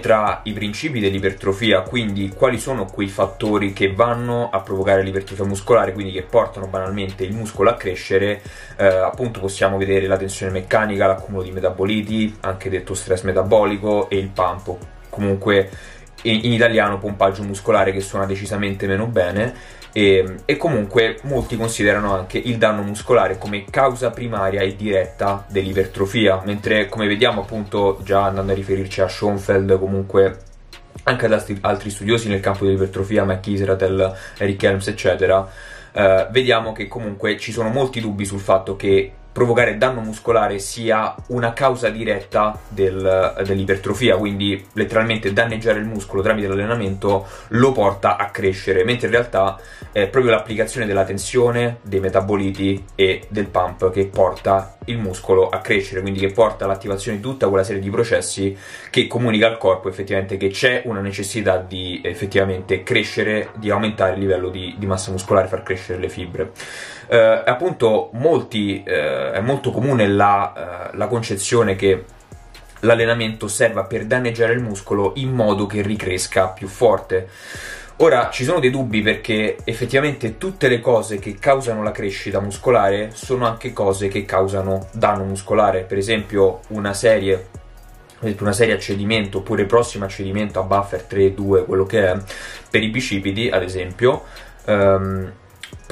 tra i principi dell'ipertrofia, quindi quali sono quei fattori che vanno a provocare l'ipertrofia muscolare, quindi che portano banalmente il muscolo a crescere, eh, appunto possiamo vedere la tensione meccanica, l'accumulo di metaboliti, anche detto stress metabolico e il pump, comunque in italiano pompaggio muscolare che suona decisamente meno bene e, e, comunque molti considerano anche il danno muscolare come causa primaria e diretta dell'ipertrofia, mentre come vediamo appunto già andando a riferirci a Schoenfeld comunque anche ad altri studiosi nel campo dell'ipertrofia, McIsrael, Eric Helms eccetera, eh, vediamo che comunque ci sono molti dubbi sul fatto che provocare danno muscolare sia una causa diretta del, dell'ipertrofia, quindi letteralmente danneggiare il muscolo tramite l'allenamento lo porta a crescere, mentre in realtà è proprio l'applicazione della tensione, dei metaboliti e del pump che porta il muscolo a crescere, quindi che porta all'attivazione di tutta quella serie di processi che comunica al corpo effettivamente che c'è una necessità di effettivamente crescere, di aumentare il livello di, di massa muscolare, far crescere le fibre. Eh, appunto molti eh, è molto comune la, uh, la concezione che l'allenamento serva per danneggiare il muscolo in modo che ricresca più forte. Ora ci sono dei dubbi perché effettivamente tutte le cose che causano la crescita muscolare sono anche cose che causano danno muscolare. Per esempio, una serie, una serie a cedimento oppure prossimo a cedimento a buffer 3, 2, quello che è, per i bicipiti, ad esempio. Um,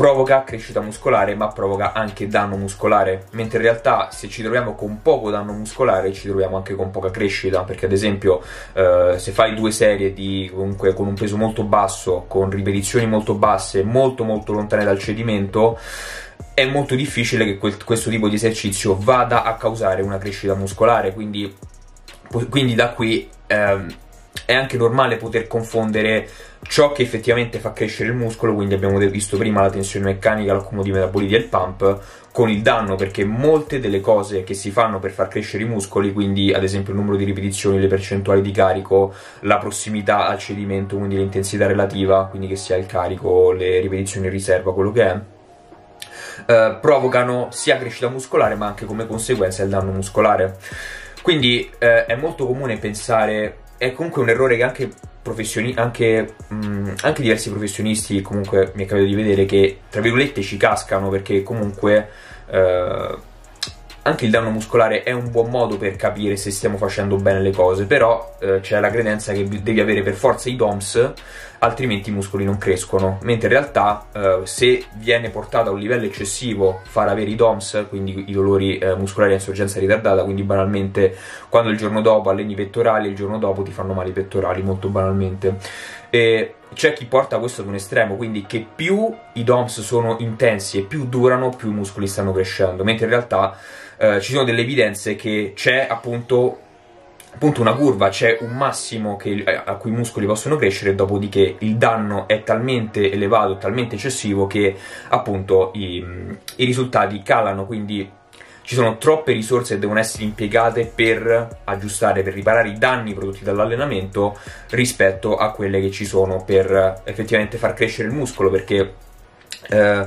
provoca crescita muscolare ma provoca anche danno muscolare. Mentre in realtà se ci troviamo con poco danno muscolare ci troviamo anche con poca crescita. Perché ad esempio eh, se fai due serie di comunque con un peso molto basso con ripetizioni molto basse molto molto lontane dal cedimento è molto difficile che quel, questo tipo di esercizio vada a causare una crescita muscolare. Quindi, quindi da qui ehm, è anche normale poter confondere ciò che effettivamente fa crescere il muscolo, quindi abbiamo visto prima la tensione meccanica, l'accumulo di metaboliti e il pump, con il danno, perché molte delle cose che si fanno per far crescere i muscoli, quindi ad esempio il numero di ripetizioni, le percentuali di carico, la prossimità al cedimento, quindi l'intensità relativa, quindi che sia il carico, le ripetizioni in riserva, quello che è, eh, provocano sia crescita muscolare ma anche come conseguenza il danno muscolare. Quindi eh, è molto comune pensare è comunque un errore che anche, professioni- anche, mh, mm, anche diversi professionisti comunque mi è capitato di vedere che tra virgolette ci cascano perché comunque eh, anche il danno muscolare è un buon modo per capire se stiamo facendo bene le cose, però eh, c'è la credenza che devi avere per forza i DOMS altrimenti i muscoli non crescono, mentre in realtà eh, se viene portato a un livello eccessivo far avere i DOMS, quindi i dolori eh, muscolari a insorgenza ritardata, quindi banalmente quando il giorno dopo alleni i pettorali, il giorno dopo ti fanno male i pettorali, molto banalmente. E c'è chi porta questo ad un estremo, quindi che più i DOMS sono intensi e più durano, più i muscoli stanno crescendo, mentre in realtà eh, ci sono delle evidenze che c'è appunto appunto una curva, c'è un massimo che, a cui i muscoli possono crescere, dopodiché il danno è talmente elevato, talmente eccessivo che appunto i, i risultati calano, quindi ci sono troppe risorse che devono essere impiegate per aggiustare, per riparare i danni prodotti dall'allenamento rispetto a quelle che ci sono per effettivamente far crescere il muscolo, perché eh,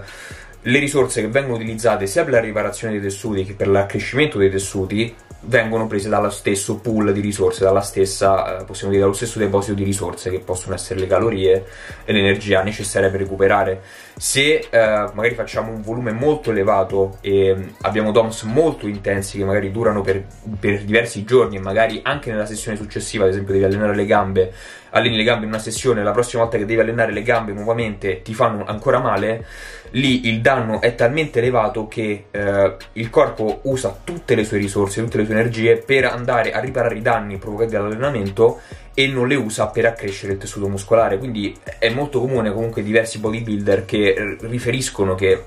le risorse che vengono utilizzate sia per la riparazione dei tessuti che per l'accrescimento dei tessuti vengono prese dallo stesso pool di risorse, dalla stessa, eh, possiamo dire, dallo stesso deposito di risorse che possono essere le calorie e l'energia necessaria per recuperare. Se eh, magari facciamo un volume molto elevato e mm, abbiamo DOMS molto intensi che magari durano per, per diversi giorni e magari anche nella sessione successiva, ad esempio devi allenare le gambe, alleni le gambe in una sessione, la prossima volta che devi allenare le gambe nuovamente ti fanno ancora male, lì il danno è talmente elevato che eh, il corpo usa tutte le sue risorse, tutte le sue energie per andare a riparare i danni provocati dall'allenamento e non le usa per accrescere il tessuto muscolare. Quindi è molto comune comunque diversi bodybuilder che riferiscono che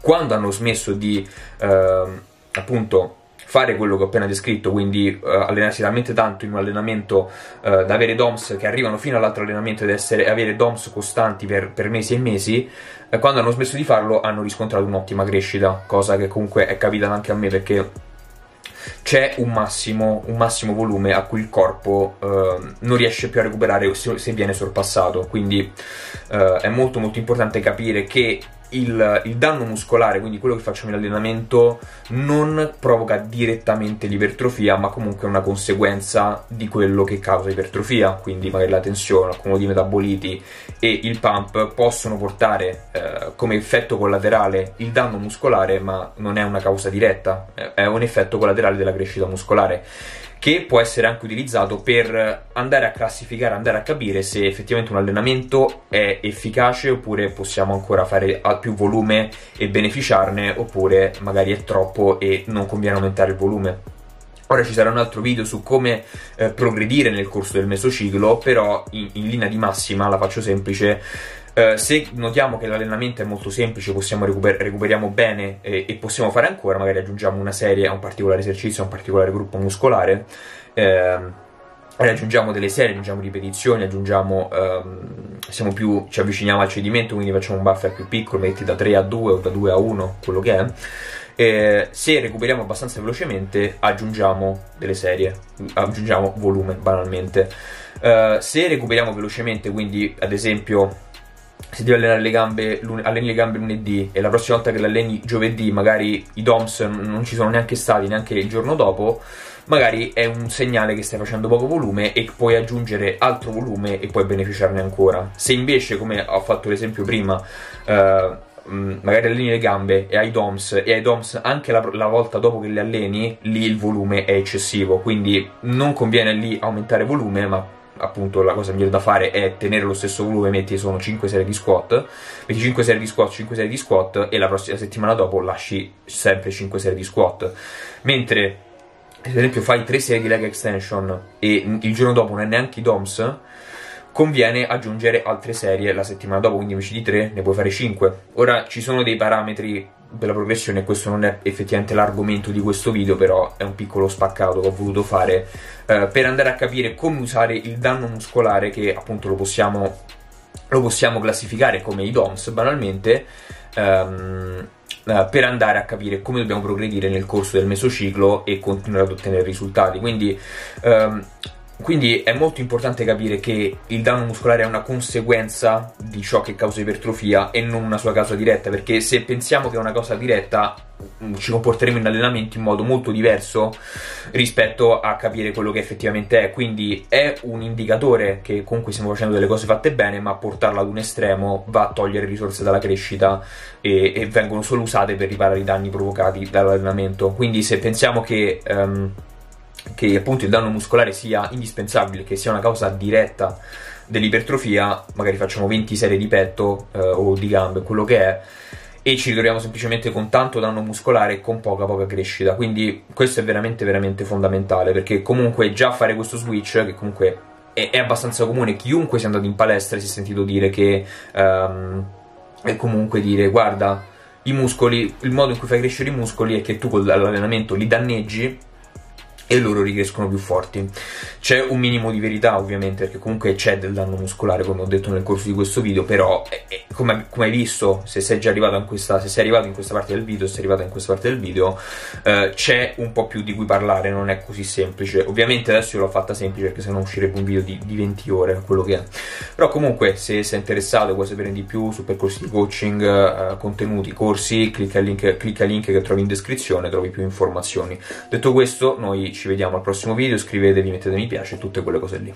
quando hanno smesso di eh, appunto fare quello che ho appena descritto, quindi uh, allenarsi talmente tanto in un allenamento uh, da avere DOMS che arrivano fino all'altro allenamento ed essere, avere DOMS costanti per, per mesi e mesi, uh, quando hanno smesso di farlo hanno riscontrato un'ottima crescita, cosa che comunque è capitata anche a me perché c'è un massimo, un massimo, volume a cui il corpo uh, non riesce più a recuperare se, se viene sorpassato. Quindi è molto molto importante capire che il, il, danno muscolare, quindi quello che facciamo in allenamento, non provoca direttamente l'ipertrofia, ma comunque è una conseguenza di quello che causa ipertrofia. Quindi magari la tensione, l'accumulo di metaboliti e il pump possono portare eh, come effetto collaterale il danno muscolare, ma non è una causa diretta, è un effetto collaterale della crescita muscolare che può essere anche utilizzato per andare a classificare, andare a capire se effettivamente un allenamento è efficace oppure possiamo ancora fare più volume e beneficiarne oppure magari è troppo e non conviene aumentare il volume. Ora ci sarà un altro video su come eh, progredire nel corso del mesociclo, però in, in linea di massima, la faccio semplice, Uh, se notiamo che l'allenamento è molto semplice, recuper- recuperiamo bene e, e, possiamo fare ancora, magari aggiungiamo una serie a un particolare esercizio, a un particolare gruppo muscolare. Uh, aggiungiamo delle serie, aggiungiamo ripetizioni, aggiungiamo, um, più, ci avviciniamo al cedimento, quindi facciamo un buffer più piccolo, metti da 3 a 2 o da 2 a 1, quello che è. Eh, se recuperiamo abbastanza velocemente, aggiungiamo delle serie, aggiungiamo volume banalmente. Uh, se recuperiamo velocemente, quindi ad esempio se devi allenare le gambe, alleni le gambe lunedì e la prossima volta che le alleni giovedì magari i DOMS non ci sono neanche stati neanche il giorno dopo, magari è un segnale che stai facendo poco volume e puoi aggiungere altro volume e puoi beneficiarne ancora. Se invece, come ho fatto l'esempio prima, eh, magari alleni le gambe e hai DOMS e hai DOMS anche la, la, volta dopo che le alleni, lì il volume è eccessivo, quindi non conviene lì aumentare volume, ma appunto la cosa migliore da fare è tenere lo stesso volume, metti sono 5 serie di squat, metti 5 serie di squat, 5 serie di squat e la prossima settimana dopo lasci sempre 5 serie di squat. Mentre ad esempio fai 3 serie di leg extension e il giorno dopo non hai neanche i DOMS, conviene aggiungere altre serie la settimana dopo, quindi invece di 3 ne puoi fare 5. Ora ci sono dei parametri per la progressione, questo non è effettivamente l'argomento di questo video, però è un piccolo spaccato che ho voluto fare eh, per andare a capire come usare il danno muscolare che appunto lo possiamo, lo possiamo classificare come i DOMS banalmente ehm, eh, per andare a capire come dobbiamo progredire nel corso del mesociclo e continuare ad ottenere risultati. Quindi ehm, quindi è molto importante capire che il danno muscolare è una conseguenza di ciò che causa ipertrofia e non una sua causa diretta, perché se pensiamo che è una causa diretta mm, ci comporteremo in allenamento in modo molto diverso rispetto a capire quello che effettivamente è. Quindi è un indicatore che comunque stiamo facendo delle cose fatte bene, ma portarla ad un estremo va a togliere risorse dalla crescita e, e vengono solo usate per riparare i danni provocati dall'allenamento. Quindi se pensiamo che um, che appunto il danno muscolare sia indispensabile, che sia una causa diretta dell'ipertrofia, magari facciamo 20 serie di petto eh, o di gambe, quello che è, e ci ritroviamo semplicemente con tanto danno muscolare e con poca poca crescita. Quindi questo è veramente veramente fondamentale, perché comunque già fare questo switch, che comunque è, è abbastanza comune, chiunque sia andato in palestra si è sentito dire che um, è comunque dire guarda i muscoli, il modo in cui fai crescere i muscoli è che tu con l'allenamento li danneggi e loro ricrescono più forti. C'è un minimo di verità ovviamente perché comunque c'è del danno muscolare come ho detto nel corso di questo video, però eh, eh, come, come, hai visto se sei già arrivato in questa, se sei arrivato in questa parte del video, se sei arrivato in questa parte del video, eh, c'è un po' più di cui parlare, non è così semplice. Ovviamente adesso io l'ho fatta semplice perché se no uscirebbe un video di, di 20 ore, quello che è. Però comunque se sei interessato e vuoi sapere di più su percorsi di coaching, eh, contenuti, corsi, clicca il, link, link che trovi in descrizione, trovi più informazioni. Detto questo, noi ci vediamo al prossimo video, iscrivetevi, mettete mi piace, tutte quelle cose lì.